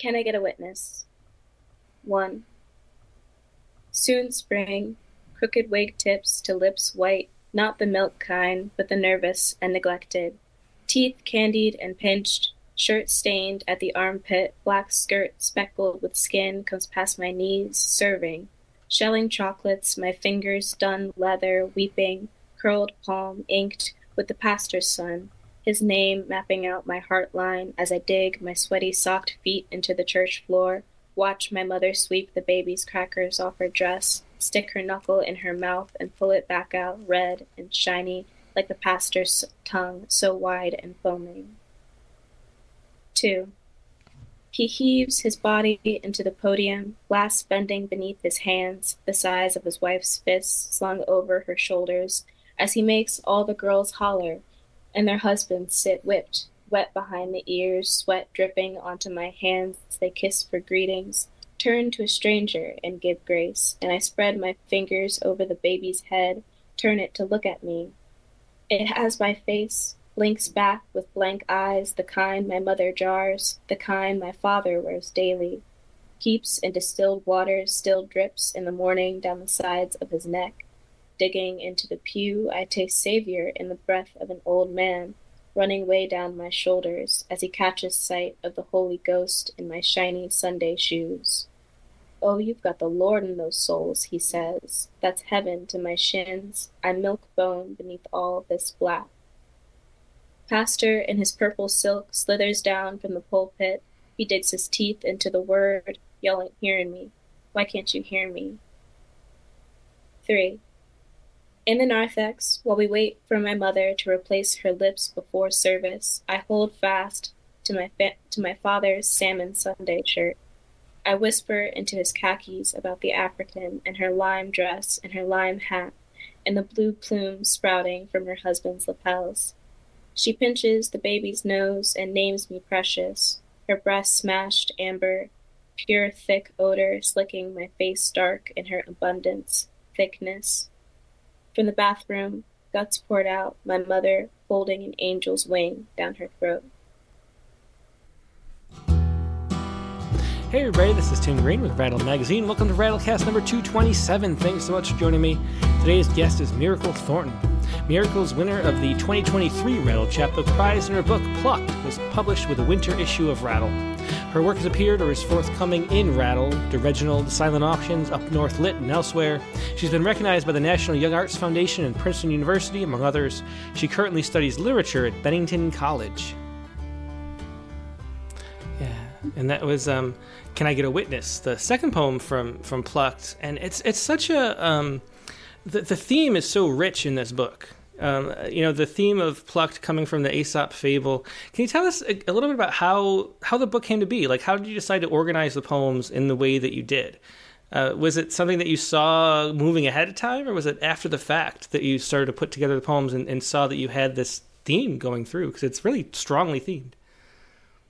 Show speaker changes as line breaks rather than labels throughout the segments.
Can I get a witness? 1. Soon spring, crooked wig tips to lips white, not the milk kind, but the nervous and neglected. Teeth candied and pinched, shirt stained at the armpit, black skirt speckled with skin comes past my knees, serving. Shelling chocolates, my fingers done leather, weeping, curled palm inked with the pastor's son, his name mapping out my heart line as I dig my sweaty socked feet into the church floor, watch my mother sweep the baby's crackers off her dress, stick her knuckle in her mouth and pull it back out red and shiny like the pastor's tongue, so wide and foaming. 2. He heaves his body into the podium, glass bending beneath his hands, the size of his wife's fists slung over her shoulders, as he makes all the girls holler, and their husbands sit whipped, wet behind the ears, sweat dripping onto my hands as they kiss for greetings, turn to a stranger and give grace, and I spread my fingers over the baby's head, turn it to look at me. It has my face, blinks back with blank eyes, the kind my mother jars, the kind my father wears daily. Keeps in distilled water, still drips in the morning down the sides of his neck digging into the pew, I taste savior in the breath of an old man, running way down my shoulders as he catches sight of the Holy Ghost in my shiny Sunday shoes. Oh, you've got the Lord in those souls, he says. That's heaven to my shins. I'm milk bone beneath all this black. Pastor in his purple silk slithers down from the pulpit. He digs his teeth into the word, yelling, hearing me. Why can't you hear me? 3. In the narthex, while we wait for my mother to replace her lips before service, I hold fast to my fa- to my father's salmon Sunday shirt. I whisper into his khakis about the African and her lime dress and her lime hat and the blue plume sprouting from her husband's lapels. She pinches the baby's nose and names me precious, her breast smashed amber, pure thick odor slicking my face dark in her abundance, thickness, from the bathroom, guts poured out, my mother holding an angel's wing down her throat.
Hey everybody, this is Tim Green with Rattle Magazine. Welcome to Rattlecast number 227. Thanks so much for joining me. Today's guest is Miracle Thornton. Miracle's winner of the 2023 Rattle Chapbook Prize and her book Plucked was published with a winter issue of Rattle. Her work has appeared or is forthcoming in Rattle, DREGINALD, Silent Auctions, UpNorth Lit, and elsewhere. She's been recognized by the National YoungArts Foundation and Princeton University, among others. She currently studies literature at Bennington College. And that was um, "Can I Get a Witness," the second poem from from Plucked, and it's it's such a um, the the theme is so rich in this book. Um, you know, the theme of plucked coming from the Aesop fable. Can you tell us a, a, little bit about how how the book came to be? Like, how did you decide to organize the poems in the way that you did? Uh, was it something that you saw moving ahead of time, or was it after the fact that you started to put together the poems and, and saw that you had this theme going through? Because it's really strongly themed.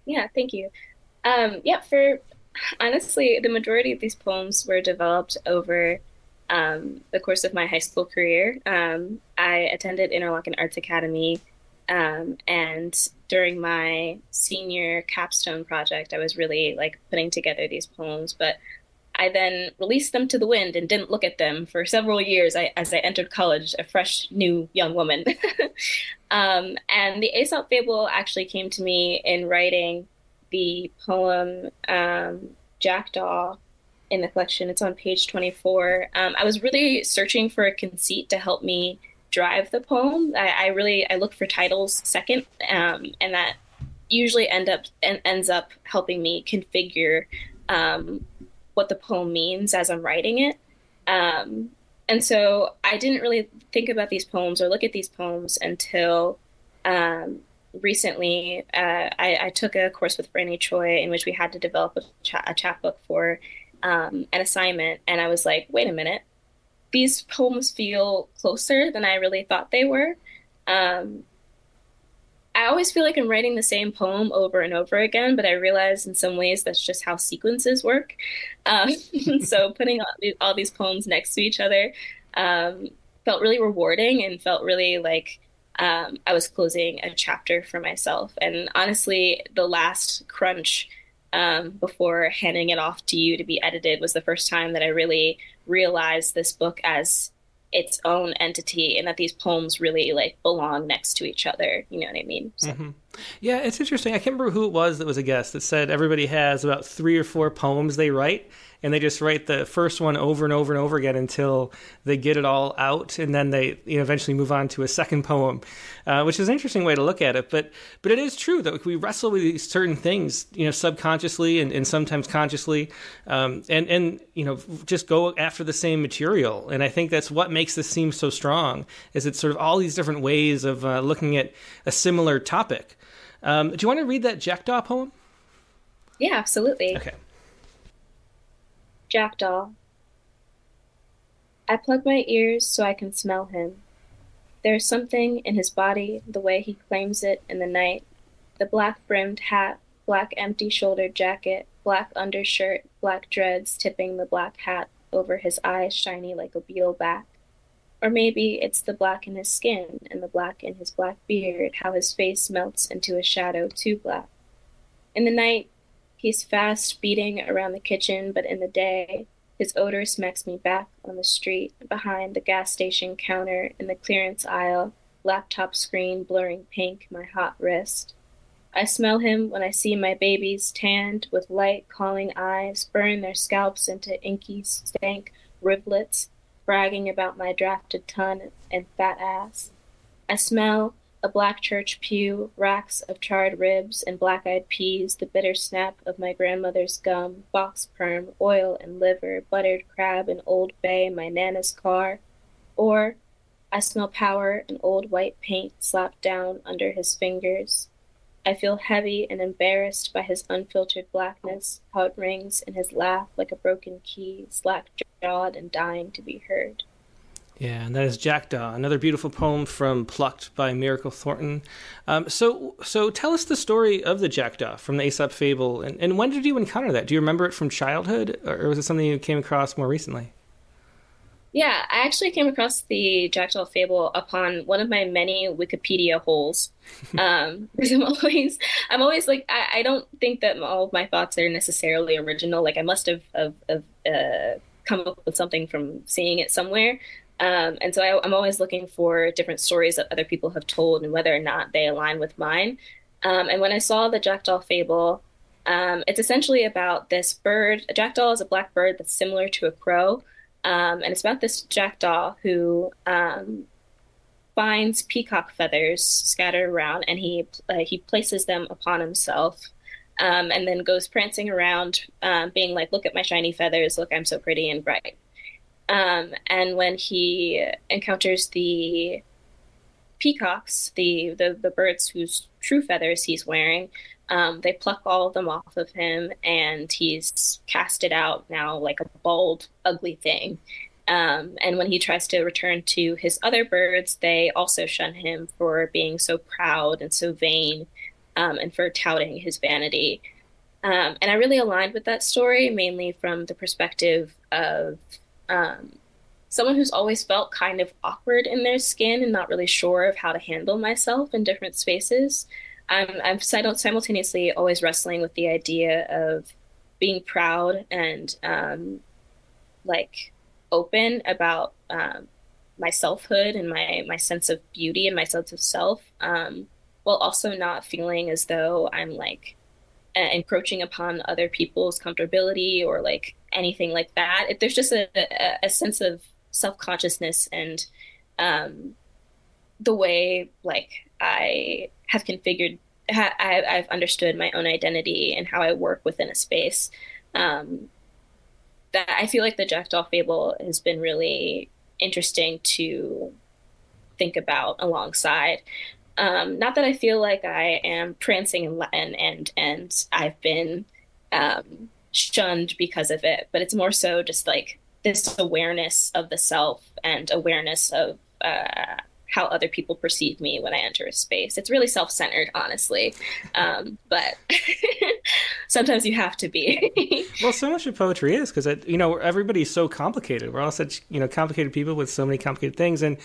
Yeah, thank you. Um, yeah, for honestly, the majority of these poems were developed over um, the course of my high school career. Um, I attended Interlochen Arts Academy, um, and during my senior capstone project, I was really like putting together these poems. But I then released them to the wind and didn't look at them for several years I, as I entered college, a fresh new young woman. Um, and the Aesop fable actually came to me in writing the poem um, Jackdaw in the collection. It's on page 24. Um, I was really searching for a conceit to help me drive the poem. I, I really I look for titles second, um, and that usually end up and ends up helping me configure um, what the poem means as I'm writing it. Um, and so I didn't really think about these poems or look at these poems until um, recently. Uh, I, I, took a course with Franny Choi in which we had to develop a, cha- a chapbook for um, an assignment, and I was like, wait a minute, these poems feel closer than I really thought they were. Um, I always feel like I'm writing the same poem over and over again, but I realize in some ways that's just how sequences work. Um, so putting all, all, these poems next to each other um, felt really rewarding and felt really like um, I was closing a chapter for myself. And honestly, the last crunch um, before handing it off to you to be edited was the first time that I really realized this book as its own entity and that these poems really like belong next to each other. You know what I mean?
So. Mm-hmm. Yeah, it's interesting. I can't remember who it was that was a guest that said everybody has about three or four poems they write and they just write the first one over and over and over again until they get it all out, and then they you know, eventually move on to a second poem, uh, which is an interesting way to look at it. But but it is true that we wrestle with certain things, you know, subconsciously and, and sometimes consciously, um, and and you know just go after the same material. And I think that's what makes this seem so strong, is it's sort of all these different ways of uh, looking at a similar topic. Um, do you want to read that Jackdaw poem?
Yeah, absolutely.
Okay.
Jackdaw. I plug my ears so I can smell him. There is something in his body, the way he claims it in the night. The black brimmed hat, black empty shouldered jacket, black undershirt, black dreads tipping the black hat over his eyes shiny like a beetle back. Or maybe it's the black in his skin and the black in his black beard, how his face melts into a shadow too black. In the night, He's fast beating around the kitchen, but in the day, his odor smacks me back on the street, behind the gas station counter in the clearance aisle, laptop screen blurring pink my hot wrist. I smell him when I see my babies tanned with light calling eyes burn their scalps into inky stank rivulets, bragging about my drafted ton and fat ass. I smell a black church pew, racks of charred ribs and black-eyed peas, the bitter snap of my grandmother's gum, box perm, oil and liver, buttered crab and Old Bay, my nana's car. Or I smell power and old white paint slapped down under his fingers. I feel heavy and embarrassed by his unfiltered blackness, how it rings in his laugh like a broken key, slack jawed and dying to be heard.
Yeah, and that is Jackdaw, another beautiful poem from Plucked by Miracle Thornton. Um, so, so tell us the story of the Jackdaw from the Aesop fable, and, and when did you encounter that? Do you remember it from childhood, or was it something you came across more recently?
Yeah, I actually came across the Jackdaw fable upon one of my many Wikipedia holes. Um, because I'm always, I'm always like, I, I, don't think that all of my thoughts are necessarily original. Like I must have, have, have uh, come up with something from seeing it somewhere. Um, and so I, am always looking for different stories that other people have told and whether or not they align with mine. Um, and when I saw the jackdaw fable, um, it's essentially about this bird. A jackdaw is a black bird that's similar to a crow. Um, and it's about this jackdaw who um, finds peacock feathers scattered around and he, uh, he places them upon himself. Um, and then goes prancing around, being like, Look at my shiny feathers. Look, I'm so pretty and bright. Um, and when he encounters the peacocks, the, the, the birds whose true feathers he's wearing, um, they pluck all of them off of him, and he's casted out now like a bald, ugly thing. Um, and when he tries to return to his other birds, they also shun him for being so proud and so vain um, and for touting his vanity. Um, and I really aligned with that story, mainly from the perspective of um, someone who's always felt kind of awkward in their skin and not really sure of how to handle myself in different spaces. I'm, I'm simultaneously always wrestling with the idea of being proud and um, like open about um, my selfhood and my my sense of beauty and my sense of self, um, while also not feeling as though I'm like encroaching upon other people's comfortability or like anything like that. If there's just a, a, a sense of self consciousness and um, the way like I have configured, ha- I, have understood my own identity and how I work within a space. Um, that I feel like the Jackdaw Fable has been really interesting to think about alongside. Um, not that I feel like I am prancing and and and, and I've been um, shunned because of it, but it's more so just like this awareness of the self and awareness of uh, how other people perceive me when I enter a space. It's really self centered, honestly. Um, but sometimes you have to be.
well, so much of poetry is because, you know, everybody's so complicated. We're all such, you know, complicated people with so many complicated things. And,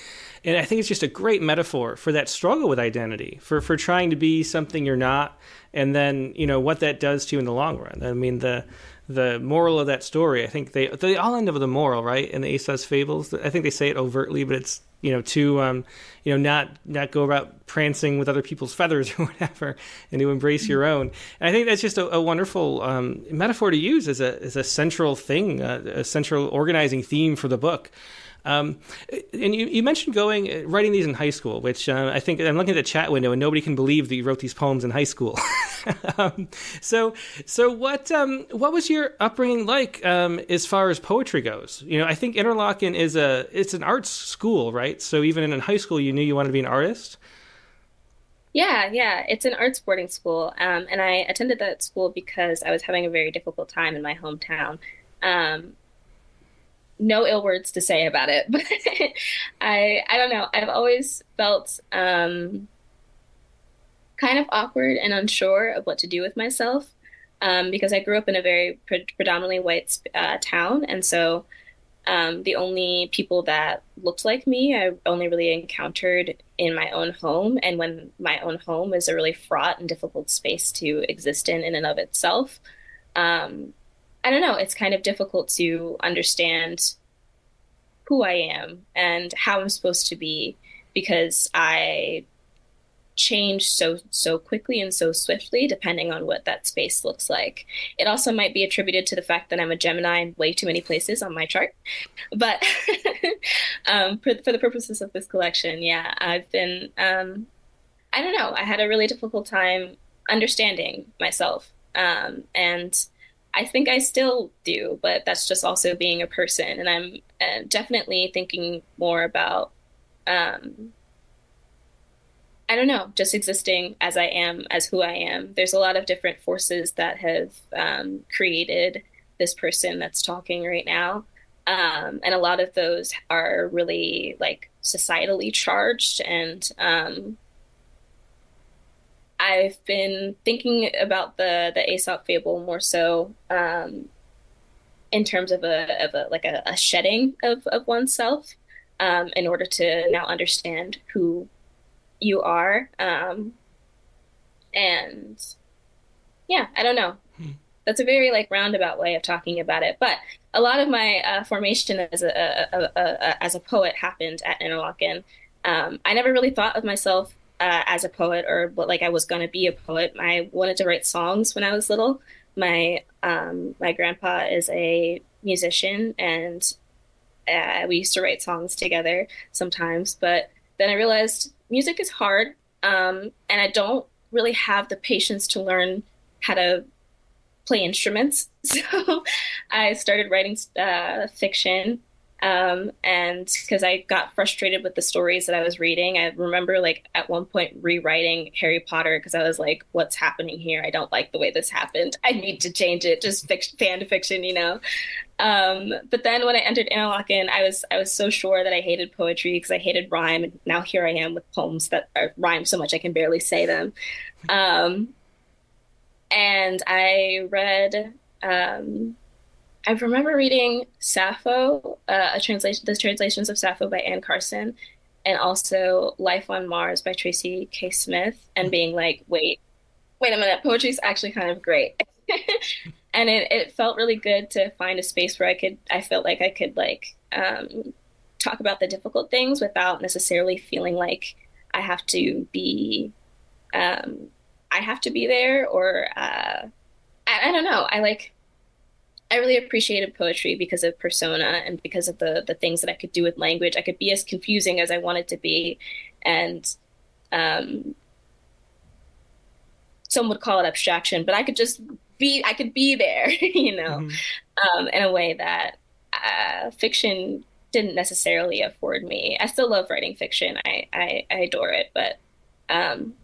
and I think it's just a great metaphor for that struggle with identity, for, for trying to be something you're not and then you know what that does to you in the long run. I mean the the moral of that story. I think they they all end up with a moral, right? In the Aesop's fables, I think they say it overtly, but it's you know to um, you know not not go about prancing with other people's feathers or whatever, and to embrace your own. And I think that's just a, a wonderful um, metaphor to use as a as a central thing, uh, a central organizing theme for the book. Um, and you, you, mentioned going uh, writing these in high school, which uh, I think I'm looking at the chat window and nobody can believe that you wrote these poems in high school. um, so, so what um, what was your upbringing like um, as far as poetry goes? You know, I think Interlochen is a it's an arts school, right? So even in high school, you knew you wanted to be an artist.
Yeah, yeah, it's an arts boarding school, um, and I attended that school because I was having a very difficult time in my hometown. Um, no ill words to say about it, but I I don't know. I've always felt um, kind of awkward and unsure of what to do with myself um, because I grew up in a very pre- predominantly white uh, town, and so um, the only people that looked like me I only really encountered in my own home, and when my own home is a really fraught and difficult space to exist in in and of itself. Um, I don't know, it's kind of difficult to understand who I am and how I'm supposed to be because I change so so quickly and so swiftly depending on what that space looks like. It also might be attributed to the fact that I'm a Gemini in way too many places on my chart. But um, for, for, the purposes of this collection, yeah, I've been um, I don't know. I had a really difficult time understanding myself um, and I think I still do, but that's just also being a person. And I'm uh, definitely thinking more about, um, I don't know, just existing as I am, as who I am. There's a lot of different forces that have um, created this person that's talking right now. Um, and a lot of those are really like societally charged and um, I've been thinking about the the Aesop fable more so um, in terms of a of a like a, a shedding of of oneself um, in order to now understand who you are. Um, and yeah, I don't know. Hmm. That's a very like roundabout way of talking about it, but a lot of my uh, formation as a, a, a, as a poet happened at Interlochen. Um, I never really thought of myself uh, as a poet or like I was gonna be a poet. I wanted to write songs when I was little. My um, my grandpa is a musician, and uh, we used to write songs together sometimes. But then I realized music is hard, um, and I don't really have the patience to learn how to play instruments. So I started writing uh, fiction um, and because I got frustrated with the stories that I was reading, I remember like at one point rewriting Harry Potter because I was like, "What's happening here? I don't like the way this happened. I need to change it." Just fiction, fan fiction, you know. Um, but then when I entered Interlochen, I was I was so sure that I hated poetry because I hated rhyme, and now here I am with poems that are rhyme so much I can barely say them. Um, and I read. Um, I remember reading Sappho, uh, a translation, the translations of Sappho by Anne Carson, and also Life on Mars by Tracy K. Smith, and being like, wait, wait a minute, poetry is actually kind of great. and it, it felt really good to find a space where I could, I felt like I could like um, talk about the difficult things without necessarily feeling like I have to be, um, I have to be there or, uh, I, I don't know. I like, I really appreciated poetry because of persona and because of the the things that I could do with language. I could be as confusing as I wanted to be, and um, some would call it abstraction, but I could just be. I could be there, you know, mm-hmm. um, in a way that uh, fiction didn't necessarily afford me. I still love writing fiction. I I, I adore it, but um,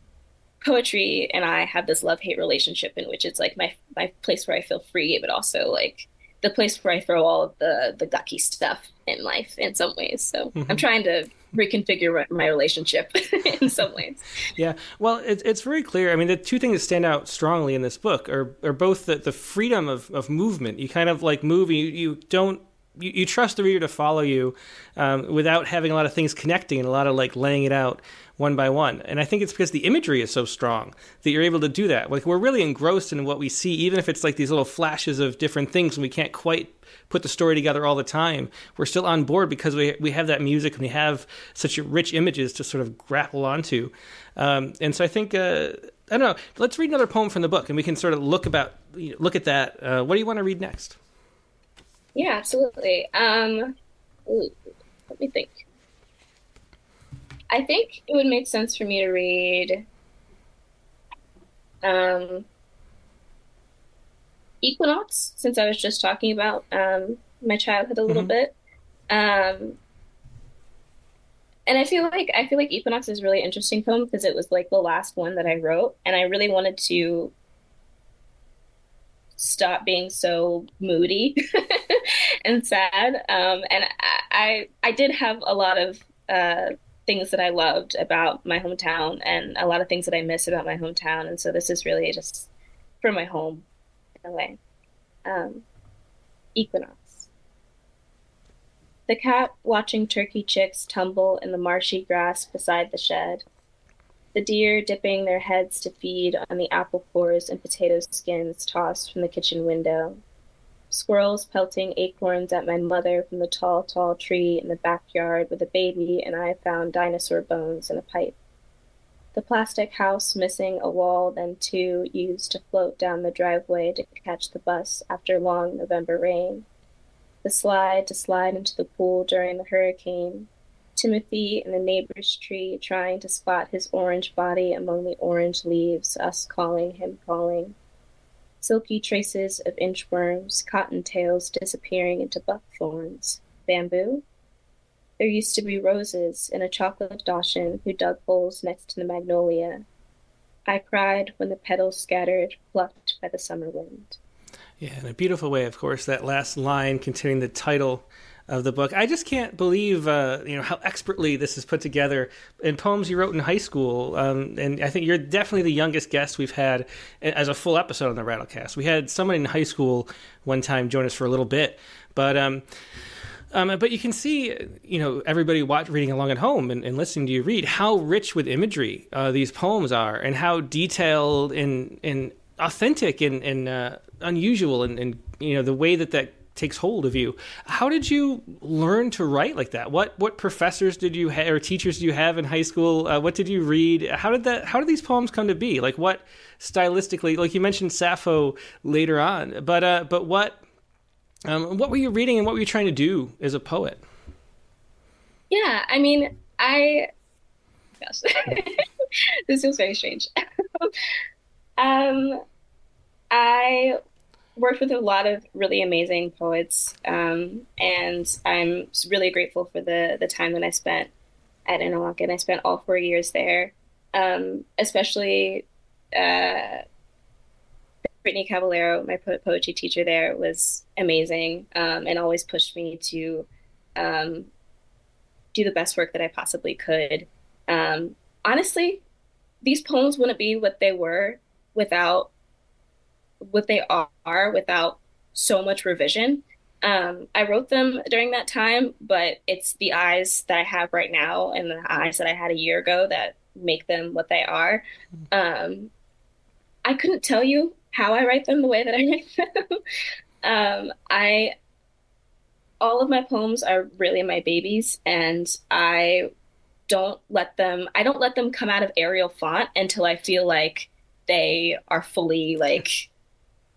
poetry and I have this love hate relationship in which it's like my my place where I feel free, but also like the place where I throw all of the the gucky stuff in life in some ways. So mm-hmm. I'm trying to reconfigure my relationship in some ways.
Yeah, well, it, it's very clear. I mean, the two things that stand out strongly in this book are are both the, the freedom of, of movement. You kind of like move. You, you don't you, you, trust the reader to follow you um, without having a lot of things connecting and a lot of like laying it out one by one. And I think it's because the imagery is so strong that you're able to do that. Like we're really engrossed in what we see, even if it's like these little flashes of different things and we can't quite put the story together all the time. We're still on board because we we have that music and we have such rich images to sort of grapple onto. Um, and so I think uh, I don't know. Let's read another poem from the book, and we can sort of look about look at that. Uh, what do you want to read next?
Yeah, absolutely. Um, let me think. I think it would make sense for me to read um, Equinox, since I was just talking about um, my childhood a little mm-hmm. bit. Um, and I feel like I feel like Equinox is a really interesting poem because it was like the last one that I wrote, and I really wanted to stop being so moody and sad. Um, and I, I, I did have a lot of uh, things that I loved about my hometown and a lot of things that I miss about my hometown. And so this is really just for my home in a way. Um, equinox. The cat watching turkey chicks tumble in the marshy grass beside the shed. The deer dipping their heads to feed on the apple cores and potato skins tossed from the kitchen window squirrels pelting acorns at my mother from the tall, tall tree in the backyard with a baby and I found dinosaur bones in a pipe. The plastic house missing a wall, then two, used to float down the driveway to catch the bus after long November rain. The slide to slide into the pool during the hurricane. Timothy in the neighbor's tree trying to spot his orange body among the orange leaves, us calling him calling silky traces of inchworms, cottontails disappearing into buckthorns, bamboo. There used to be roses in a chocolate dachshund who dug holes next to the magnolia. I cried when the petals scattered, plucked by the summer wind.
Yeah, in a beautiful way, of course, that last line containing the title of the book. I just can't believe uh, you know how expertly this is put together in poems you wrote in high school. Um, and I think you're definitely the youngest guest we've had as a full episode on the Rattlecast. We had someone in high school one time join us for a little bit, but. Um, um, but you can see, you know, everybody watch, reading along at home and, and listening to you read how rich with imagery uh, these poems are, and how detailed and and authentic and, and uh, unusual, and, and you know the way that that takes hold of you. How did you learn to write like that? What what professors did you have or teachers did you have in high school? Uh, what did you read? How did that? How did these poems come to be? Like what stylistically? Like you mentioned Sappho later on, but uh, but what um, what were you reading and what were you trying to do as a poet?
Yeah, I mean, I gosh, this feels very strange. um, I worked with a lot of really amazing poets, um, and I'm really grateful for the the time that I spent at Interlochen. I spent all four years there, um, especially uh, Brittany Caballero, my po- poetry teacher there, was amazing um, and always pushed me to um, do the best work that I possibly could. Um, honestly, these poems wouldn't be what they were without what they are without so much revision. Um, I wrote them during that time, but it's the eyes that I have right now and the eyes that I had a year ago that make them what they are. Um, I couldn't tell you how I write them the way that I write them. um, I all of my poems are really my babies, and I don't let them. I don't let them come out of Arial font until I feel like they are fully like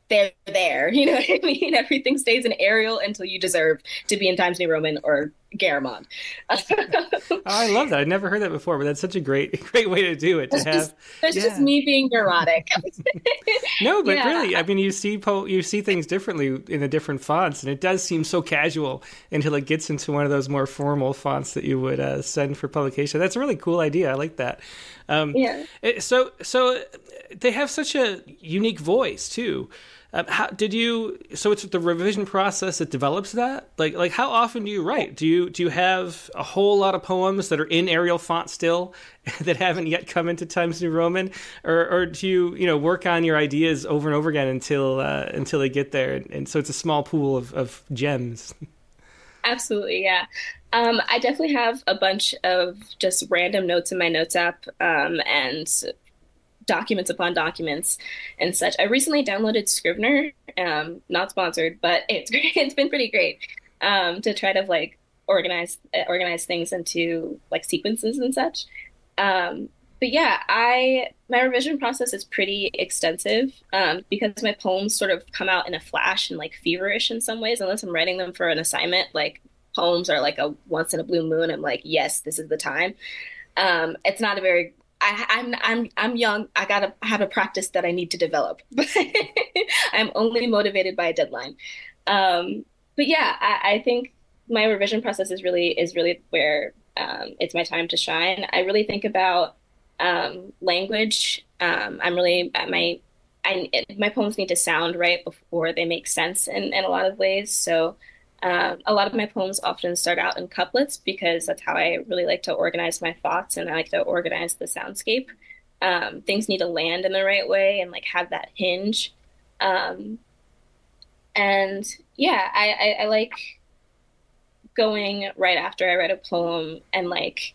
they're there. You know what I mean? Everything stays in Arial until you deserve to be in Times New Roman or Garamond.
oh, I love that. I never heard that before, but that's such a great, great way to do it. To
that's
have,
just, that's yeah. just me being neurotic.
no, but yeah. really, I mean, you see, po- you see things differently in the different fonts, and it does seem so casual until it gets into one of those more formal fonts that you would uh, send for publication. That's a really cool idea. I like that. Um, yeah. So, so they have such a unique voice too. Um, how did you? So it's the revision process that develops that. Like, like how often do you write? Do you do you have a whole lot of poems that are in Arial font still that haven't yet come into Times New Roman, or, or do you you know work on your ideas over and over again until uh, until they get there? And, and so it's a small pool of, of gems.
Absolutely, yeah. Um, I definitely have a bunch of just random notes in my notes app um, and documents upon documents and such. I recently downloaded Scrivener, um, not sponsored, but it's great. it's been pretty great um, to try to like organize organize things into like sequences and such. Um, but yeah, I my revision process is pretty extensive um, because my poems sort of come out in a flash and like feverish in some ways. Unless I'm writing them for an assignment, like poems are like a once in a blue moon. I'm like, yes, this is the time. Um, it's not a very I, I'm, I'm I'm young. I gotta have a practice that I need to develop. I'm only motivated by a deadline. Um, but yeah, I, I, think my revision process is really is really where um, it's my time to shine. I really think about um, language. Um, I'm really my I, my poems need to sound right before they make sense in, in a lot of ways. So um, a lot of my poems often start out in couplets because that's how I really like to organize my thoughts and I like to organize the soundscape. Um, things need to land in the right way and like have that hinge. Um, and yeah, I, I, I like going right after I write a poem and like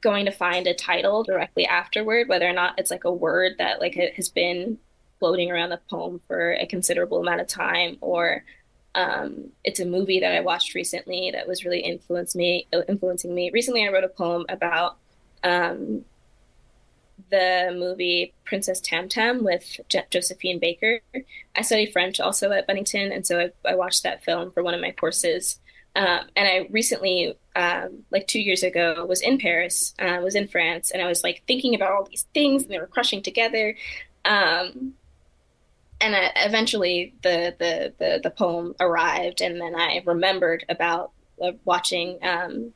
going to find a title directly afterward, whether or not it's like a word that like it has been floating around the poem for a considerable amount of time or um, it's a movie that I watched recently that was really influenced me, influencing me. Recently, I wrote a poem about um, the movie Princess Tam Tam with Josephine Baker. I studied French also at Bennington, and so I, I watched that film for one of my courses. Um, and I recently, um, like two years ago, was in Paris, uh, was in France, and I was like thinking about all these things, and they were crushing together. Um, and I, eventually the, the, the the poem arrived, and then I remembered about uh, watching um,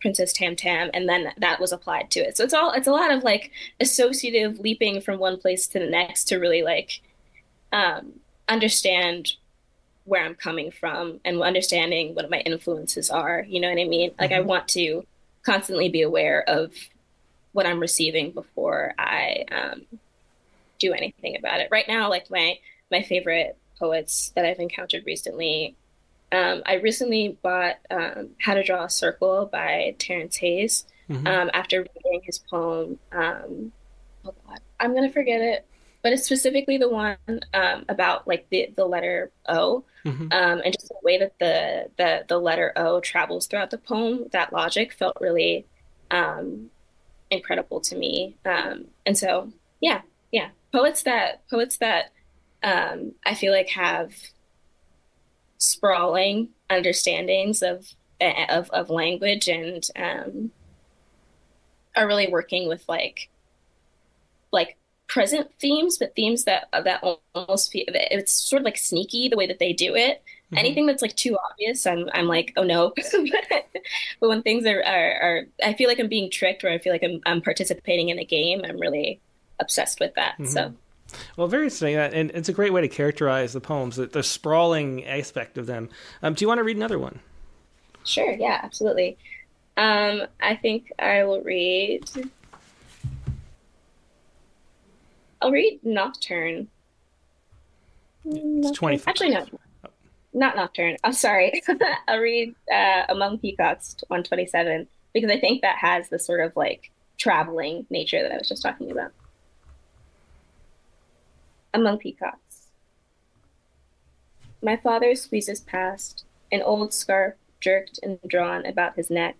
Princess Tam, and then that was applied to it. So it's all it's a lot of like associative leaping from one place to the next to really like um, understand where I'm coming from and understanding what my influences are. You know what I mean? Like mm-hmm. I want to constantly be aware of what I'm receiving before I um, do anything about it. Right now, like my my favorite poets that I've encountered recently. Um, I recently bought um, How to Draw a Circle by Terrence Hayes mm-hmm. um, after reading his poem. Um, oh God, I'm gonna forget it, but it's specifically the one um, about like the the letter O mm-hmm. Um, and just the way that the the the letter O travels throughout the poem. That logic felt really incredible to me, and so yeah, yeah, poets that poets that um, I feel like have sprawling understandings of of, of language and um, are really working with like like present themes, but themes that that almost feel it's sort of like sneaky the way that they do it. Mm-hmm. Anything that's like too obvious, I'm I'm like, oh no. but when things are, are, are I feel like I'm being tricked, or I feel like I'm I'm participating in a game. I'm really obsessed with that. Mm-hmm. So.
Well, very interesting, uh, and it's a great way to characterize the poems, the, the sprawling aspect of them. Um, do you want to read another one?
Sure. Yeah, absolutely. Um, I think I will read. I'll read Nocturne.
It's twenty.
Actually, no, not Nocturne. I'm sorry. I'll read uh, Among Peacocks 127 because I think that has the sort of like traveling nature that I was just talking about among peacocks. My father squeezes past, an old scarf jerked and drawn about his neck.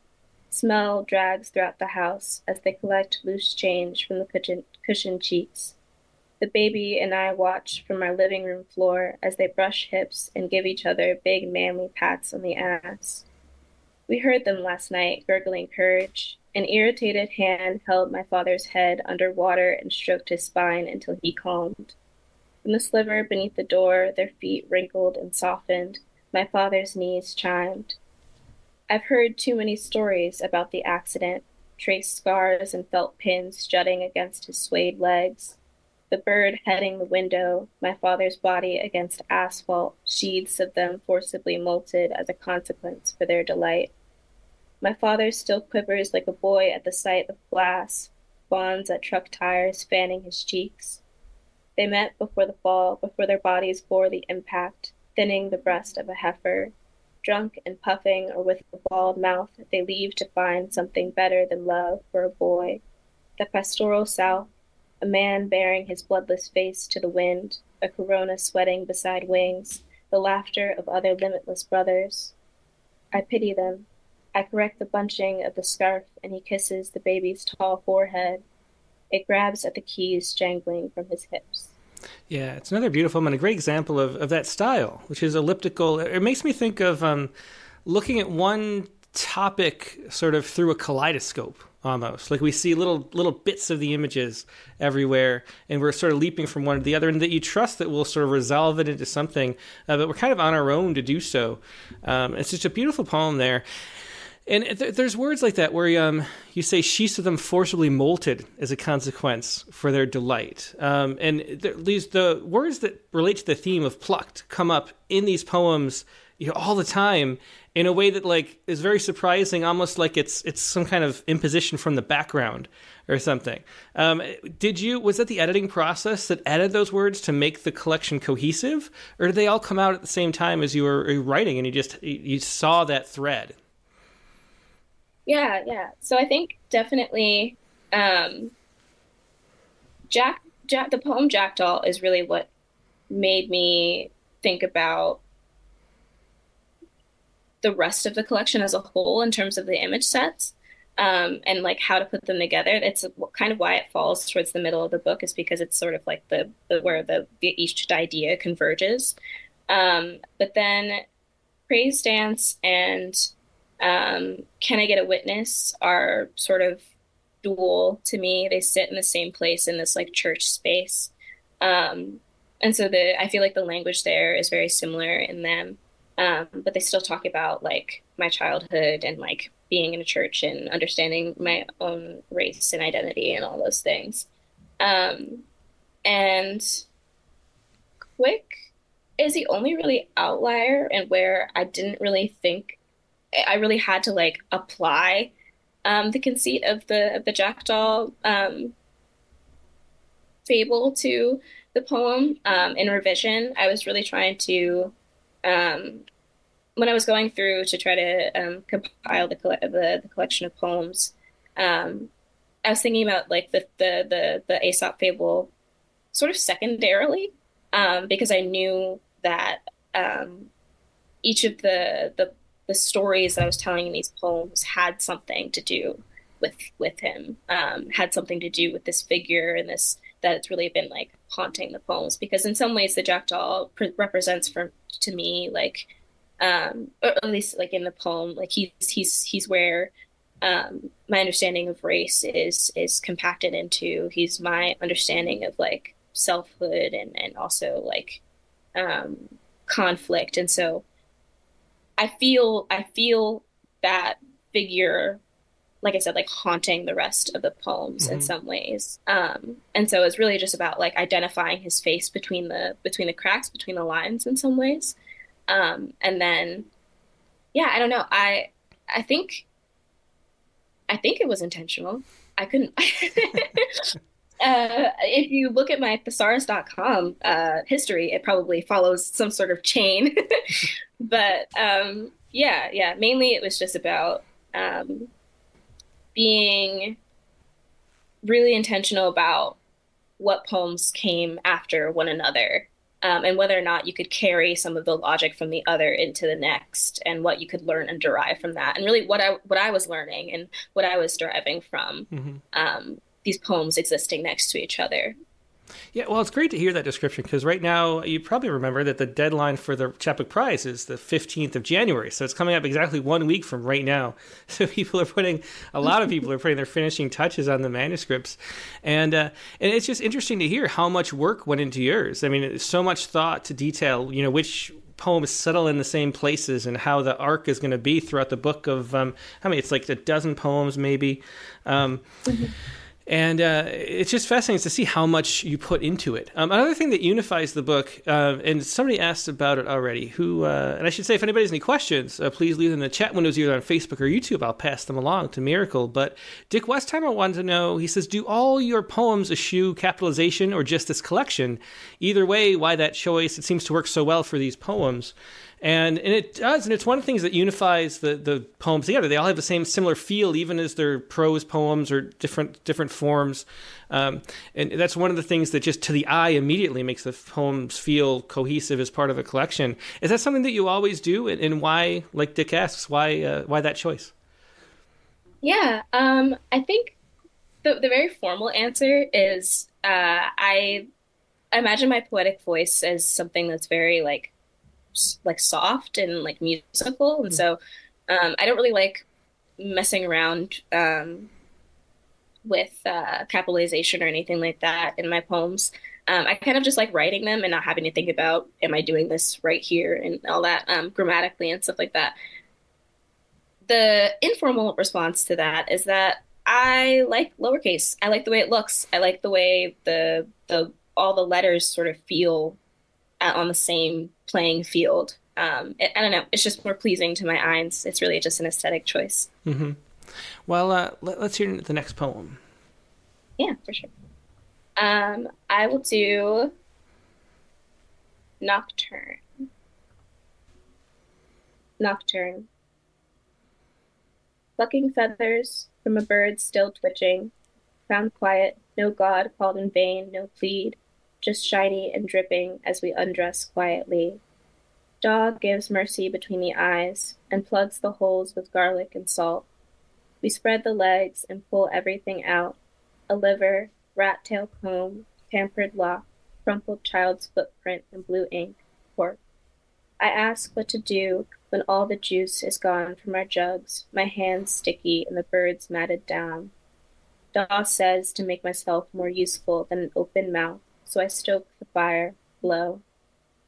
Smell drags throughout the house as they collect loose change from the cushion, cushioned cheeks. The baby and I watch from our living room floor as they brush hips and give each other big manly pats on the ass. We heard them last night, gurgling courage. An irritated hand held my father's head under water and stroked his spine until he calmed. In the sliver beneath the door, their feet wrinkled and softened, my father's knees chimed. I've heard too many stories about the accident, traced scars and felt pins jutting against his swayed legs. The bird heading the window, my father's body against asphalt, sheaths of them forcibly molted as a consequence for their delight. My father still quivers like a boy at the sight of glass, bonds at truck tires fanning his cheeks. They met before the fall, before their bodies bore the impact. thinning the breast of a heifer. Drunk and puffing, or with a bald mouth, they leave to find something better than love for a boy. The pastoral south, a man bearing his bloodless face to the wind, a corona sweating beside wings, the laughter of other limitless brothers. I pity them. I correct the bunching of the scarf, and he kisses the baby's tall forehead. It grabs at the keys jangling from his hips.
Yeah, it's another beautiful and a great example of, of that style, which is elliptical. It makes me think of um, looking at one topic sort of through a kaleidoscope almost like we see little little bits of the images everywhere and we're sort of leaping from one to the other and that you trust that we'll sort of resolve it into something uh, but we're kind of on our own to do so um, it's just a beautiful poem there and th- there's words like that where um, you say sheets of them forcibly molted as a consequence for their delight. Um, and th- these the words that relate to the theme of plucked come up in these poems you know all the time in a way that like is very surprising, almost like it's it's some kind of imposition from the background or something. Um, did you was that the editing process that added those words to make the collection cohesive, or did they all come out at the same time as you were writing and you just you saw that thread?
Yeah, yeah. So I think definitely um, Jack, Jack, the poem Jackdaw is really what made me think about the rest of the collection as a whole in terms of the image sets um, and like how to put them together. It's kind of why it falls towards the middle of the book is because it's sort of like the, the where the, the each idea converges. Um, but then praise dance and um, Can I Get a Witness are sort of dual to me. They sit in the same place in this like church space. Um, and so the I feel like the language there is very similar in them. Um, but they still talk about like my childhood and like being in a church and understanding my own race and identity and all those things. Um, and Quick is the only really outlier and where I didn't really think I really had to like apply um, the conceit of the of the jackdaw um, fable to the poem um, in revision. I was really trying to um, when I was going through to try to um, compile the, the, the collection of poems. Um, I was thinking about like the the the, the Aesop fable sort of secondarily because I knew that each of the the the stories that I was telling in these poems had something to do with with him, um, had something to do with this figure and this that it's really been like haunting the poems. Because in some ways the jackdaw pre- represents for to me like um or at least like in the poem like he's he's he's where um my understanding of race is is compacted into. He's my understanding of like selfhood and and also like um conflict. And so I feel I feel that figure like I said, like haunting the rest of the poems mm-hmm. in some ways. Um, and so it's really just about like identifying his face between the between the cracks, between the lines in some ways. Um, and then, yeah, I don't know. I I think I think it was intentional. I couldn't. uh, if you look at my thesaurus.com uh, history, it probably follows some sort of chain. but um, yeah, yeah, mainly it was just about um, being really intentional about what poems came after one another um, and whether or not you could carry some of the logic from the other into the next and what you could learn and derive from that and really what i what i was learning and what i was deriving from mm-hmm. um, these poems existing next to each other.
Yeah, well, it's great to hear that description because right now you probably remember that the deadline for the Chapbook Prize is the 15th of January. So it's coming up exactly one week from right now. So people are putting, a lot of people are putting their finishing touches on the manuscripts. And, uh, and it's just interesting to hear how much work went into yours. I mean, so much thought to detail, you know, which poems settle in the same places and how the arc is going to be throughout the book of, um, how many, it's like a dozen poems maybe. Um, mm-hmm and uh, it's just fascinating to see how much you put into it. Um, another thing that unifies the book, uh, and somebody asked about it already. Who, uh, and I should say, if anybody has any questions, uh, please leave them in the chat windows either on Facebook or YouTube. I'll pass them along to Miracle. But Dick Westheimer wanted to know. He says, "Do all your poems eschew capitalization or just this collection? Either way, why that choice? It seems to work so well for these poems." And and it does, and it's one of the things that unifies the the poems together. They all have the same similar feel, even as they're prose poems or different different forms. Um, and that's one of the things that just to the eye immediately makes the poems feel cohesive as part of a collection. Is that something that you always do, and, and why? Like Dick asks, why uh, why that choice?
Yeah, um, I think the the very formal answer is uh, I imagine my poetic voice as something that's very like like soft and like musical, and mm-hmm. so um, I don't really like messing around um, with uh, capitalization or anything like that in my poems. Um, I kind of just like writing them and not having to think about am I doing this right here and all that um, grammatically and stuff like that. The informal response to that is that I like lowercase. I like the way it looks. I like the way the the all the letters sort of feel on the same playing field. Um, it, I don't know. It's just more pleasing to my eyes. It's really just an aesthetic choice.
Mm-hmm. Well, uh, let, us hear the next poem.
Yeah, for sure. Um, I will do Nocturne. Nocturne. Plucking feathers from a bird still twitching, found quiet, no God called in vain, no plead, just shiny and dripping as we undress quietly. Dog gives mercy between the eyes and plugs the holes with garlic and salt. We spread the legs and pull everything out a liver, rat tail comb, pampered lock, crumpled child's footprint and blue ink, pork. I ask what to do when all the juice is gone from our jugs, my hands sticky and the birds matted down. Daw says to make myself more useful than an open mouth, so I stoke the fire, blow.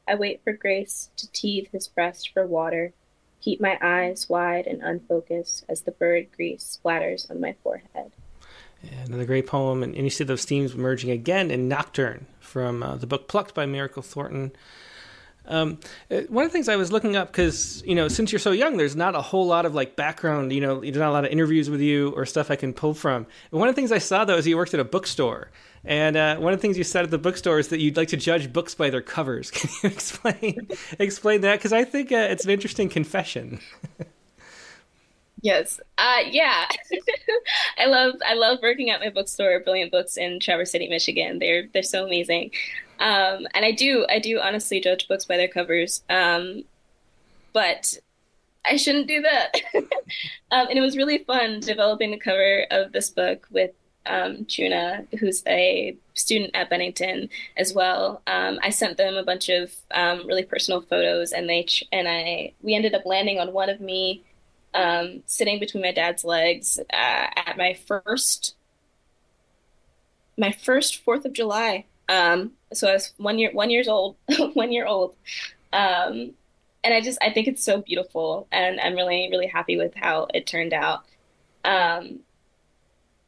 I wait for Grace to teethe his breast for water, keep my eyes wide and unfocused as the bird grease splatters on my forehead.
Yeah, another great poem, and, and, you see those themes emerging again in Nocturne from uh, the book Plucked by Miracle Thornton. Um, uh, one of the things I was looking up because you know since you're so young, there's not a whole lot of like background. You know, there's not a lot of interviews with you or stuff I can pull from. And one of the things I saw though is you worked at a bookstore, and uh, one of the things you said at the bookstore is that you'd like to judge books by their covers. Can you explain explain that? Because I think uh, it's an interesting confession.
yes, uh, yeah, I love I love working at my bookstore, Brilliant Books in Traverse City, Michigan. They're they're so amazing, um, and I do I do honestly judge books by their covers. Um, but I shouldn't do that. um, and it was really fun developing the cover of this book with um, Chuna, who's a student at Bennington as well. Um, I sent them a bunch of um, really personal photos, and they ch- and I we ended up landing on one of me um, sitting between my dad's legs uh, at my first my first Fourth of July. Um, so I was one year one years old, one year old. Um, and I just I think it's so beautiful, and I'm really really happy with how it turned out. Um,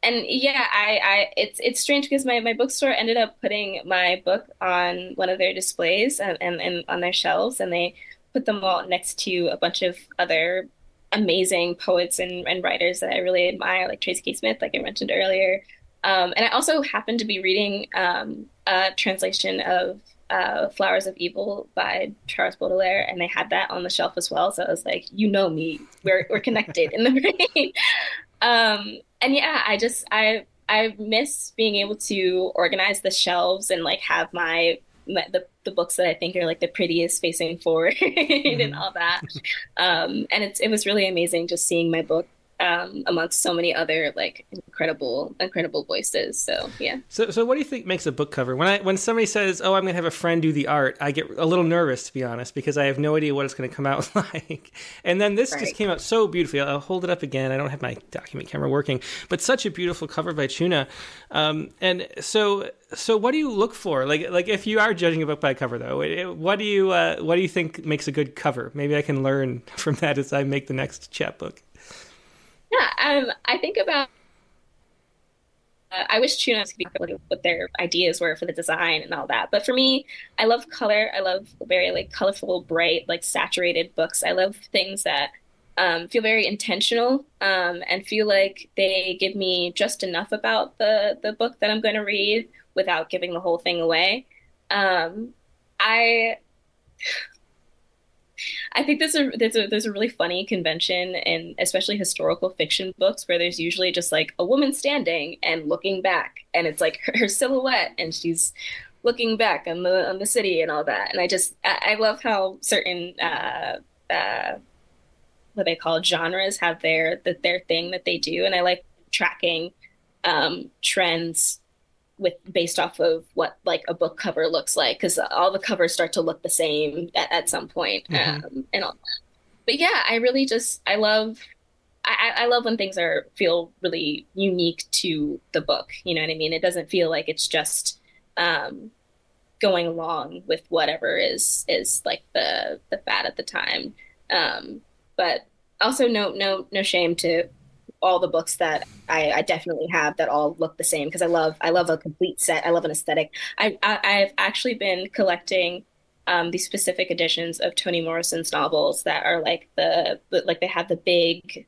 and yeah, I, I it's it's strange because my, my bookstore ended up putting my book on one of their displays and, and, and on their shelves, and they put them all next to a bunch of other amazing poets and, and writers that I really admire, like Tracy K. Smith, like I mentioned earlier. Um, and I also happened to be reading um, a translation of uh, Flowers of Evil by Charles Baudelaire, and they had that on the shelf as well. So I was like, you know me, we're, we're connected in the brain. Um, and yeah, I just I I miss being able to organize the shelves and like have my, my the the books that I think are like the prettiest facing forward mm-hmm. and all that. Um, and it's it was really amazing just seeing my book um, amongst so many other like incredible, incredible voices. So yeah.
So, so what do you think makes a book cover? When I when somebody says, "Oh, I'm going to have a friend do the art," I get a little nervous to be honest because I have no idea what it's going to come out like. And then this right. just came out so beautifully. I'll hold it up again. I don't have my document camera working, but such a beautiful cover by Chuna. Um, and so, so what do you look for? Like, like if you are judging a book by cover, though, what do you uh, what do you think makes a good cover? Maybe I can learn from that as I make the next chapbook.
Yeah, um, I think about I wish True could be like what their ideas were for the design and all that. But for me, I love color. I love very like colorful, bright, like saturated books. I love things that um, feel very intentional um, and feel like they give me just enough about the the book that I'm going to read without giving the whole thing away. Um, I I think there's a there's a there's a really funny convention and especially historical fiction books where there's usually just like a woman standing and looking back and it's like her, her silhouette and she's looking back on the on the city and all that. And I just I, I love how certain uh, uh, what they call genres have their that their thing that they do. And I like tracking um, trends with based off of what like a book cover looks like because all the covers start to look the same at, at some point mm-hmm. um, and all that. But yeah, I really just I love I, I love when things are feel really unique to the book. You know what I mean? It doesn't feel like it's just um, going along with whatever is is like the the fad at the time. Um, but also no no no shame to all the books that I, I definitely have that all look the same because I love I love a complete set. I love an aesthetic. I, I have actually been collecting um, these specific editions of Toni Morrison's novels that are like the, the like they have the big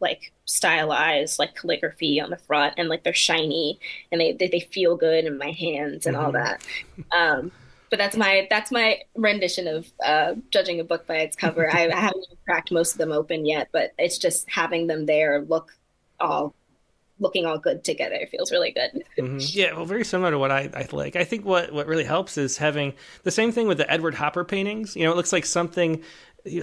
like stylized like calligraphy on the front and like they're shiny and they they, they feel good in my hands and mm-hmm. all that. Um, but that's my that's my rendition of uh, judging a book by its cover. I, I haven't cracked most of them open yet, but it's just having them there look all looking all good together feels really good.
Mm-hmm. Yeah, well, very similar to what I, I like. I think what what really helps is having the same thing with the Edward Hopper paintings. You know, it looks like something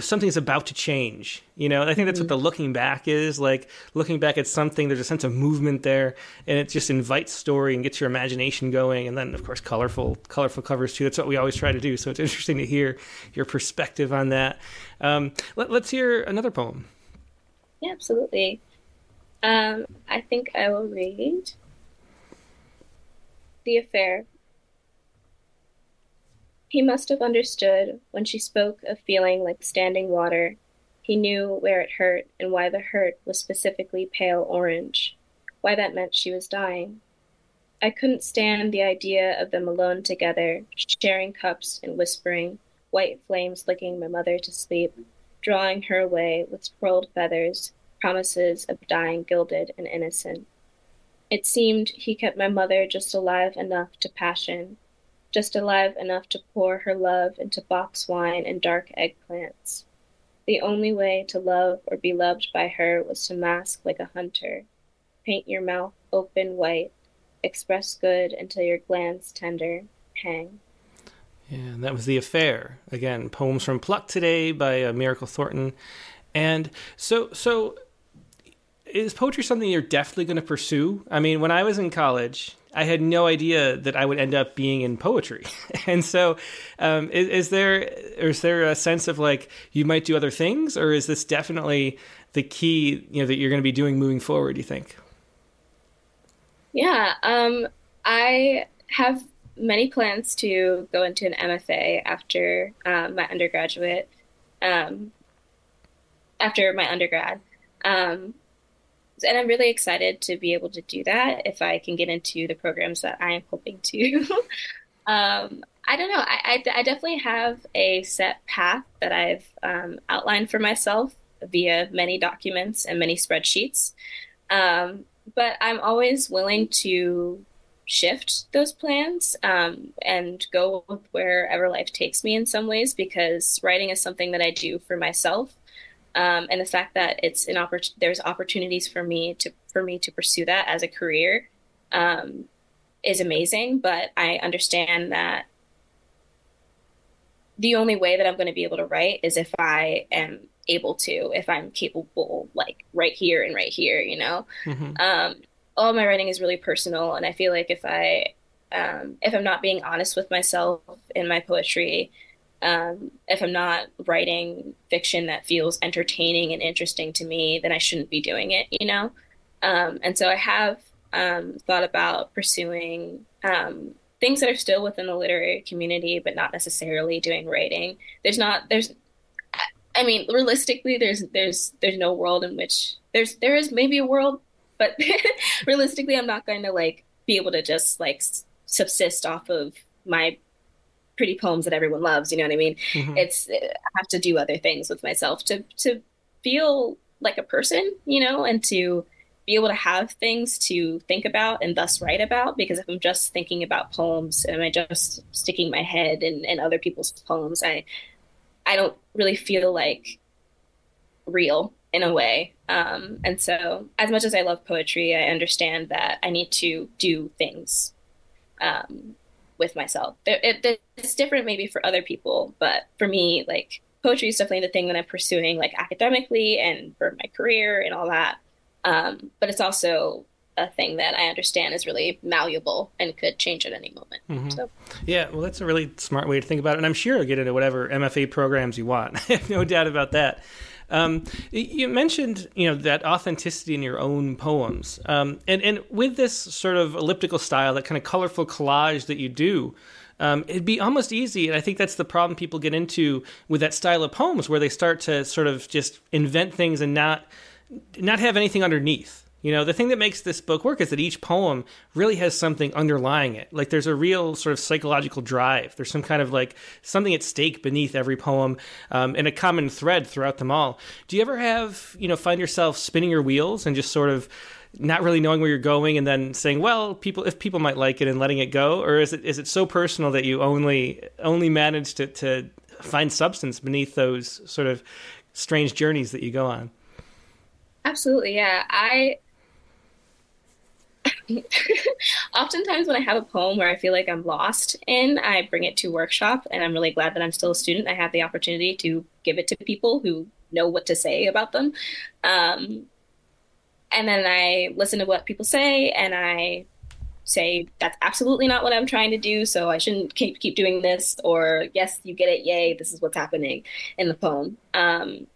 something's about to change. You know, I think that's what the looking back is. Like looking back at something, there's a sense of movement there, and it just invites story and gets your imagination going. And then, of course, colorful, colorful covers too. That's what we always try to do. So it's interesting to hear your perspective on that. Um, let, us hear another poem.
Yeah, absolutely. Um, I think I will read the affair he must have understood when she spoke of feeling like standing water. He knew where it hurt and why the hurt was specifically pale orange, why that meant she was dying. I couldn't stand the idea of them alone together, sharing cups and whispering, white flames licking my mother to sleep, drawing her away with curled feathers, promises of dying gilded and innocent. It seemed he kept my mother just alive enough to passion, just alive enough to pour her love into box wine and dark eggplants. The only way to love or be loved by her was to mask like a hunter, paint your mouth open white, express good until your glands tender, hang.
Yeah, and that was The Affair. Again, poems from Pluck today by uh, Miracle Thornton. And so, so is poetry something you're definitely going to pursue? I mean, when I was in college, I had no idea that I would end up being in poetry. and so, um, is, is, there is there a sense of like you might do other things, or is this definitely the key you know that you're going to be doing moving forward? You think?
Yeah, um, I have many plans to go into an MFA after um, my undergraduate, um, after my undergrad. And I'm really excited to be able to do that if I can get into the programs that I am hoping to. um, I don't know. I, I, I, definitely have a set path that I've um, outlined for myself via many documents and many spreadsheets. Um, but I'm always willing to shift those plans um, and go wherever life takes me in some ways because writing is something that I do for myself um, and the fact that it's an oppor- there's opportunities for me to for me to pursue that as a career um, is amazing. But I understand that the only way that I'm going to be able to write is if I am able to, if I'm capable, like right here and right here. You know, mm-hmm. um, all my writing is really personal, and I feel like if I um, if I'm not being honest with myself in my poetry, um, if I'm not writing fiction that feels entertaining and interesting to me, then I shouldn't be doing it, you know? Um, and so I have um, thought about pursuing um, things that are still within the literary community, but not necessarily doing writing. There's not, there's, I mean, realistically, there's, there's, there's no world in which there's, there is maybe a world but realistically, I'm not going to like be able to just like subsist off of my pretty poems that everyone loves. You know what I mean? Mm-hmm. It's I have to do other things with myself to to feel like a person, you know, and to be able to have things to think about and thus write about. Because if I'm just thinking about poems, am I just sticking my head in, in other people's poems? I I don't really feel like real in a way. Um, and so, as much as I love poetry, I understand that I need to do things um, with myself. It, it, it's different maybe for other people, but for me, like poetry is definitely the thing that I'm pursuing, like academically and for my career and all that. Um, but it's also a thing that I understand is really malleable and could change at any moment. Mm-hmm. So.
Yeah, well, that's a really smart way to think about it. And I'm sure you'll get into whatever MFA programs you want. I have no doubt about that. Um, you mentioned, you know, that authenticity in your own poems, um, and and with this sort of elliptical style, that kind of colorful collage that you do. Um, it'd be almost easy, and I think that's the problem people get into with that style of poems, where they start to sort of just invent things and not not have anything underneath. You know, the thing that makes this book work is that each poem really has something underlying it. Like there's a real sort of psychological drive. There's some kind of like something at stake beneath every poem um, and a common thread throughout them all. Do you ever have, you know, find yourself spinning your wheels and just sort of not really knowing where you're going and then saying, well, people, if people might like it and letting it go? Or is it, is it so personal that you only, only manage to, to find substance beneath those sort of strange journeys that you go on?
Absolutely. Yeah. I, oftentimes when I have a poem where I feel like I'm lost in, I bring it to workshop, and I'm really glad that I'm still a student. I have the opportunity to give it to people who know what to say about them. Um, and then I listen to what people say, and I say that's absolutely not what I'm trying to do, so I shouldn't keep keep doing this. Or yes, you get it, yay, this is what's happening in the poem. Um,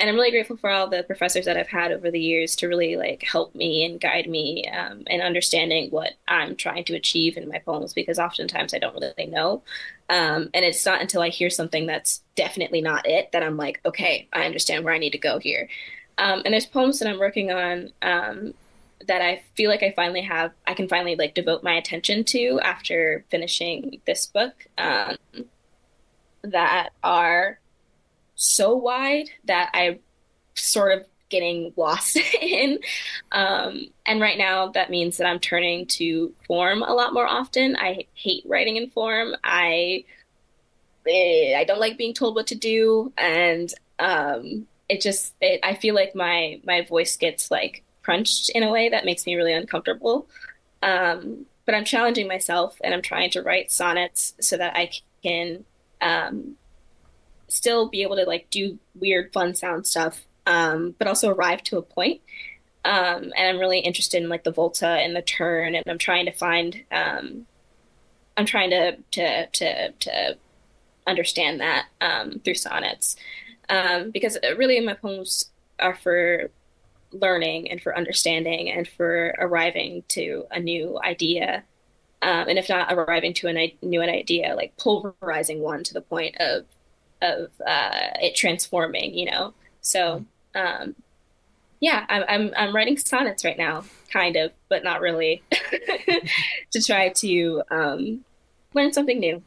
and I'm really grateful for all the professors that I've had over the years to really like help me and guide me um, in understanding what I'm trying to achieve in my poems because oftentimes I don't really know. Um, and it's not until I hear something that's definitely not it that I'm like, okay, I understand where I need to go here. Um, and there's poems that I'm working on um, that I feel like I finally have, I can finally like devote my attention to after finishing this book um, that are so wide that I sort of getting lost in. Um, and right now, that means that I'm turning to form a lot more often. I hate writing in form. I eh, I don't like being told what to do, and um, it just it, I feel like my my voice gets like crunched in a way that makes me really uncomfortable. Um, but I'm challenging myself, and I'm trying to write sonnets so that I can um, still be able to like do weird, fun sound stuff, um, but also arrive to a point. Um, and I'm really interested in like the volta and the turn, and I'm trying to find, um, I'm trying to to to to understand that um, through sonnets, um, because really my poems are for learning and for understanding and for arriving to a new idea. Um, and if not arriving to a new an idea, like pulverizing one to the point of of uh, it transforming, you know. So um, yeah, I'm, I'm I'm writing sonnets right now, kind of, but not really, to try to um, learn something new.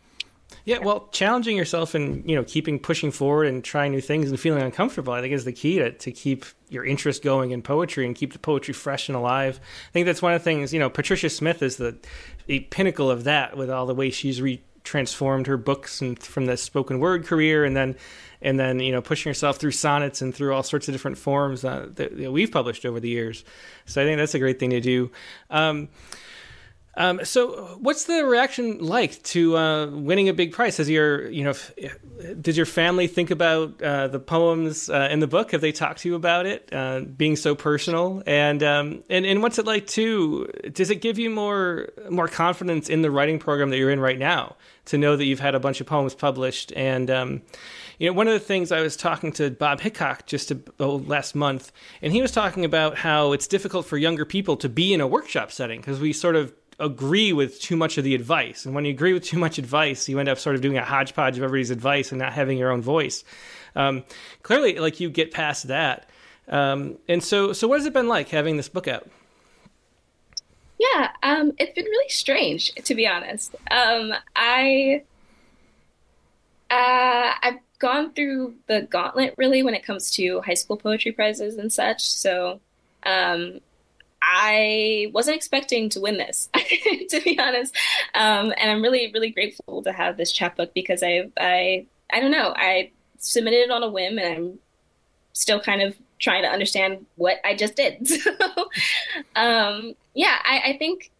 Yeah, well, challenging yourself and you know keeping pushing forward and trying new things and feeling uncomfortable, I think, is the key to to keep your interest going in poetry and keep the poetry fresh and alive. I think that's one of the things. You know, Patricia Smith is the, the pinnacle of that with all the way she's re transformed her books and from the spoken word career and then and then you know pushing herself through sonnets and through all sorts of different forms uh, that, that, we've published over the years. So i think that's a great thing to do. Um, um, so, what's the reaction like to uh, winning a big prize? Has your, you know, did your family think about uh, the poems uh, in the book? Have they talked to you about it, uh, being so personal? And um, and and what's it like too? Does it give you more more confidence in the writing program that you're in right now to know that you've had a bunch of poems published? And um, you know, one of the things I was talking to Bob Hicok just a, oh, last month, and he was talking about how it's difficult for younger people to be in a workshop setting because we sort of agree with too much of the advice. And when you agree with too much advice, you end up sort of doing a hodgepodge of everybody's advice and not having your own voice. Um, clearly, like you get past that. Um, and so, so what has it been like having this book out?
Yeah, um, it's been really strange to be honest. Um, I uh, I've gone through the gauntlet really when it comes to high school poetry prizes and such. So um, I wasn't expecting to win this, to be honest. Um, and I'm really, really grateful to have this chapbook because I, I, I don't know, I submitted it on a whim, and I'm still kind of trying to understand what I just did. So, um, yeah, I, I think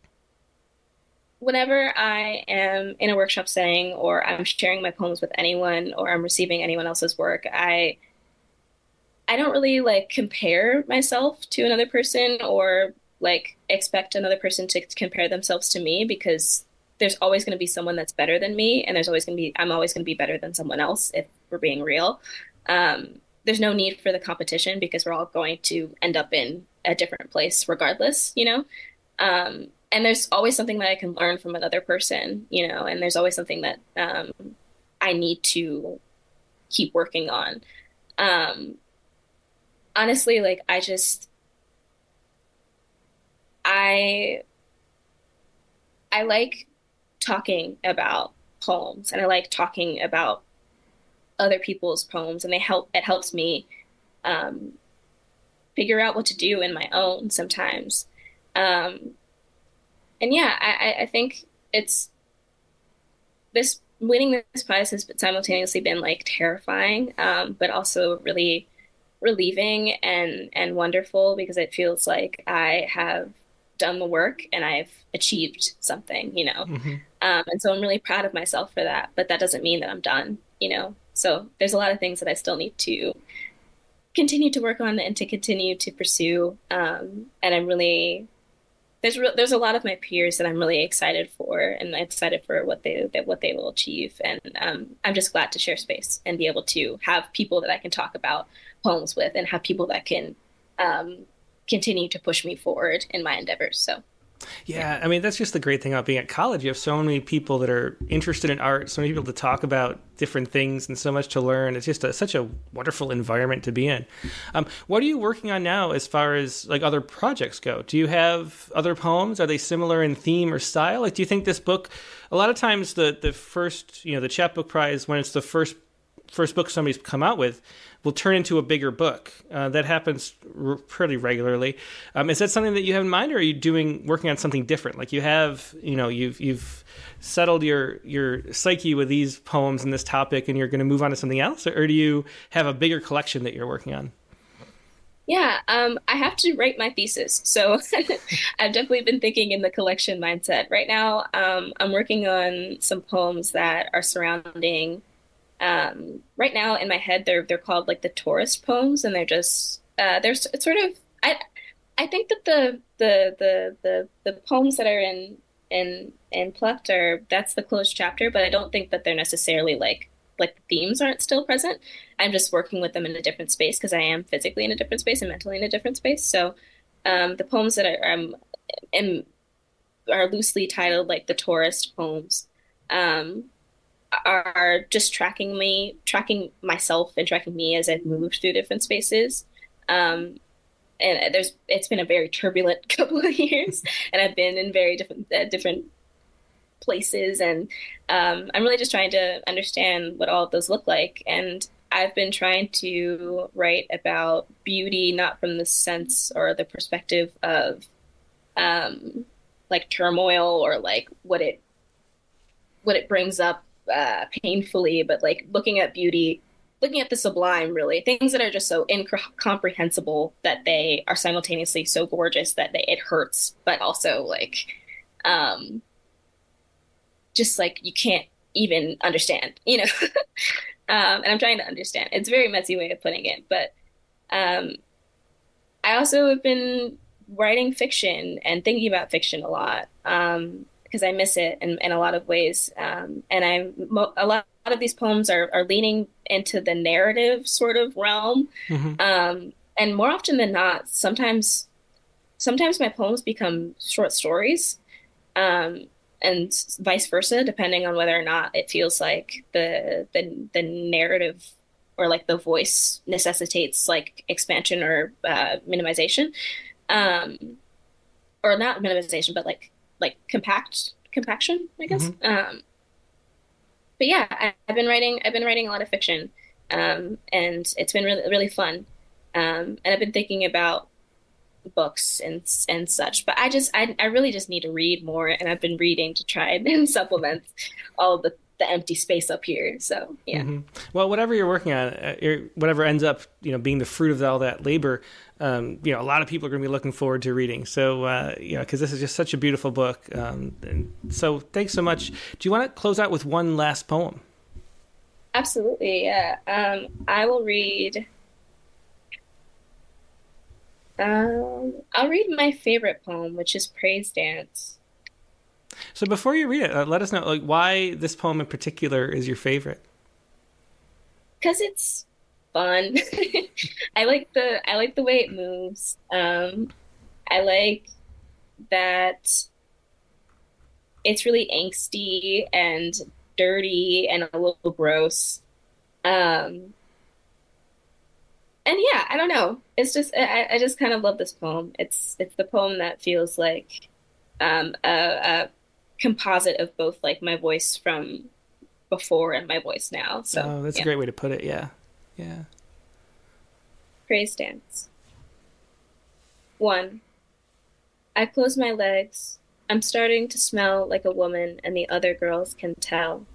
whenever I am in a workshop setting or I'm sharing my poems with anyone or I'm receiving anyone else's work, I I don't really like compare myself to another person or like expect another person to compare themselves to me because there's always going to be someone that's better than me and there's always going to be I'm always going to be better than someone else if we're being real. Um, there's no need for the competition because we're all going to end up in a different place regardless, you know? Um, and there's always something that I can learn from another person, you know, and there's always something that um, I need to keep working on. Um, honestly, like I just, I, I like talking about poems and I like talking about other people's poems and they help, it helps me um, figure out what to do in my own sometimes. Um, and yeah, I, I think it's this winning this prize has simultaneously been like terrifying, um, but also really relieving and and wonderful because it feels like I have done the work and I've achieved something, you know. Mm-hmm. Um, and so I'm really proud of myself for that. But that doesn't mean that I'm done, you know. So there's a lot of things that I still need to continue to work on and to continue to pursue. Um, and I'm really there's re- there's a lot of my peers that I'm really excited for and excited for what they that what they will achieve and um, I'm just glad to share space and be able to have people that I can talk about poems with and have people that can um, continue to push me forward in my endeavors so
yeah, I mean that's just the great thing about being at college. You have so many people that are interested in art, so many people to talk about different things, and so much to learn. It's just a, such a wonderful environment to be in. Um, what are you working on now, as far as like other projects go? Do you have other poems? Are they similar in theme or style? Like, do you think this book? A lot of times, the the first, you know, the chapbook prize when it's the first first book somebody's come out with will turn into a bigger book. Uh, that happens r- pretty regularly. Um, is that something that you have in mind, or are you doing working on something different? Like you have, you know, you've you've settled your your psyche with these poems and this topic, and you're going to move on to something else, or, or, do you have a bigger collection that you're working on?
Yeah, um, I have to write my thesis, so I've definitely been thinking in the collection mindset. Right now, um, I'm working on some poems that are surrounding um, right now in my head they're they're called like the tourist poems and they're just uh, it's sort of I I think that the the the the the poems that are in in in Plucked are that's the closed chapter, but I don't think that they're necessarily like like the themes aren't still present. I'm just working with them in a different space because I am physically in a different space and mentally in a different space. So um, the poems that I, am am are loosely titled like the tourist poems. Um, are just tracking me, tracking myself, and tracking me as I've moved through different spaces. Um, and there's it's been a very turbulent couple of years, and I've been in very different uh, different places, and um, I'm really just trying to understand what all of those look like. And I've been trying to write about beauty, not from the sense or the perspective of um, like turmoil or like what it what it brings up uh, painfully, but like looking at beauty, looking at the sublime, really things that are just so incomprehensible that they are simultaneously so gorgeous that they, it hurts, but also like, um, just like you can't even understand, you know. um, and I'm trying to understand. It's a very messy way of putting it, but um, I also have been writing fiction and thinking about fiction a lot. Um, because I miss it in, in a lot of ways. Um, and I'm a lot, a lot of these poems are, are leaning into the narrative sort of realm. Mm-hmm. Um, and more often than not, sometimes sometimes my poems become short stories. Um, and vice versa, depending on whether or not it feels like the the, the narrative or like the voice necessitates like expansion or uh, minimization. Um, or not minimization, but like like compact compaction, I guess. Mm-hmm. Um, but yeah, I, have been writing. I've been writing a lot of fiction, um, and it's been really really fun. Um, and I've been thinking about books and and such. But I just I I really just need to read more, and I've been reading to try and supplement all the the empty space up here. So yeah. Mm-hmm.
Well, whatever you're working on, uh, whatever ends up you know being the fruit of all that labor, um, you know a lot of people are going to be looking forward to reading. So uh, you know because this is just such a beautiful book. Um, and so thanks so much. Do you want to close out with one last poem?
Absolutely. Yeah. Um, I will read. Um, I'll read my favorite poem, which is Praise Dance.
So before you read it, uh, let us know like why this poem in particular is your favorite.
Because it's fun. I like the I like the way it moves. Um, I like that it's really angsty and dirty and a little gross. Um, and yeah, I don't know. It's just I, I just kind of love this poem. It's it's the poem that feels like um, a, a composite of both like my voice from before and my voice now. So
oh, that's yeah. a great way to put it. Yeah, yeah.
Praise dance. One. I close my legs. I'm starting to smell like a woman, and the other girls can tell.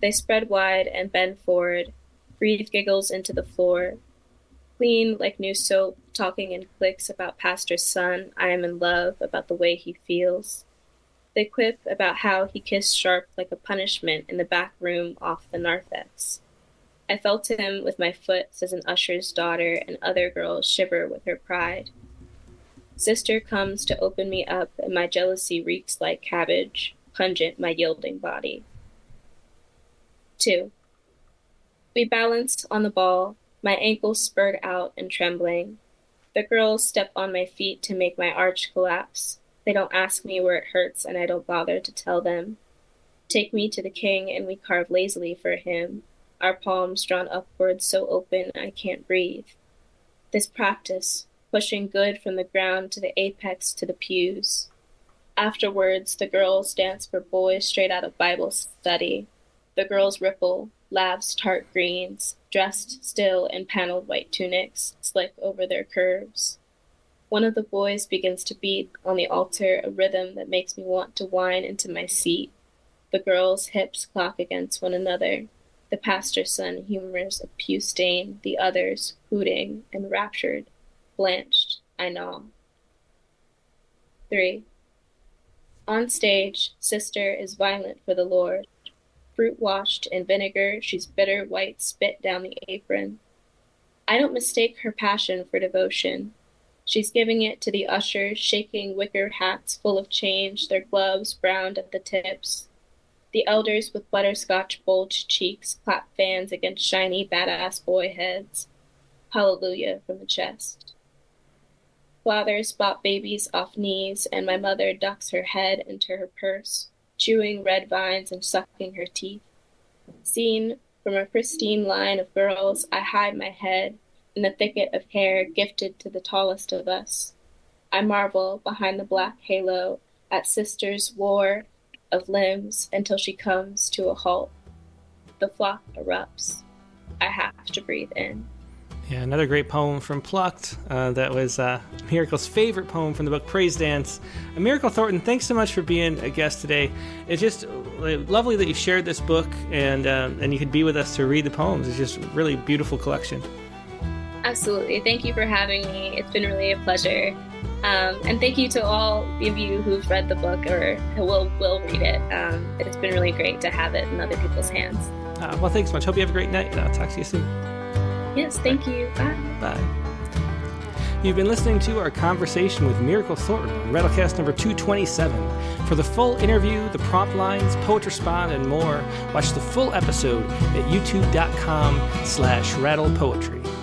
They spread wide and bend forward, breathe giggles into the floor, clean like new soap, talking in clicks about pastor's son. I am in love about the way he feels. They quip about how he kissed Sharp like a punishment in the back room off the narthex. I felt him with my foot, says an usher's daughter, and other girls shiver with her pride. Sister comes to open me up, and my jealousy reeks like cabbage, pungent my yielding body. 2. We balance on the ball, my ankles spurred out and trembling. The girls step on my feet to make my arch collapse. They don't ask me where it hurts, and I don't bother to tell them. Take me to the king, and we carve lazily for him, our palms drawn upwards so open I can't breathe. This practice, pushing good from the ground to the apex to the pews. Afterwards, the girls dance for boys straight out of Bible study. The girls ripple, laughs tart greens, dressed still in paneled white tunics, slick over their curves. One of the boys begins to beat on the altar a rhythm that makes me want to whine into my seat. The girls' hips clock against one another. The pastor's son humors a pew stain, the others, hooting, enraptured, blanched, I know. 3. On stage, Sister is violent for the Lord. Fruit washed in vinegar, she's bitter white spit down the apron. I don't mistake her passion for devotion. She's giving it to the ushers, shaking wicker hats full of change, their gloves browned at the tips. The elders with butterscotch bulged cheeks clap fans against shiny badass boy heads. Hallelujah from the chest. Fathers spot babies off knees, and my mother ducks her head into her purse chewing red vines and sucking her teeth. Seen from a pristine line of girls, I hide my head in the thicket of hair gifted to the tallest of us. I marvel behind the black halo at sister's war of limbs until she comes to a halt. The flock erupts. I have to breathe in.
Yeah, another great poem from Plucked. Uh, that was uh, Miracle's favorite poem from the book Praise Dance. Uh, Miracle Thornton, thanks so much for being a guest today. It's just uh, lovely that you shared this book and uh, and you could be with us to read the poems. It's just really beautiful collection.
Absolutely. Thank you for having me. It's been really a pleasure. Um, and thank you to all of you who've read the book or will will read it. Um, it's been really great to have it in other people's hands.
Uh, well, thanks so much. Hope you have a great night, and I'll talk to you soon.
Yes, thank you. Bye.
Bye. You've been listening to our conversation with Miracle Thornton on Rattlecast number 227. For the full interview, the prompt lines, Poets Respond, and more, watch the full episode at youtube.com slash rattlepoetry.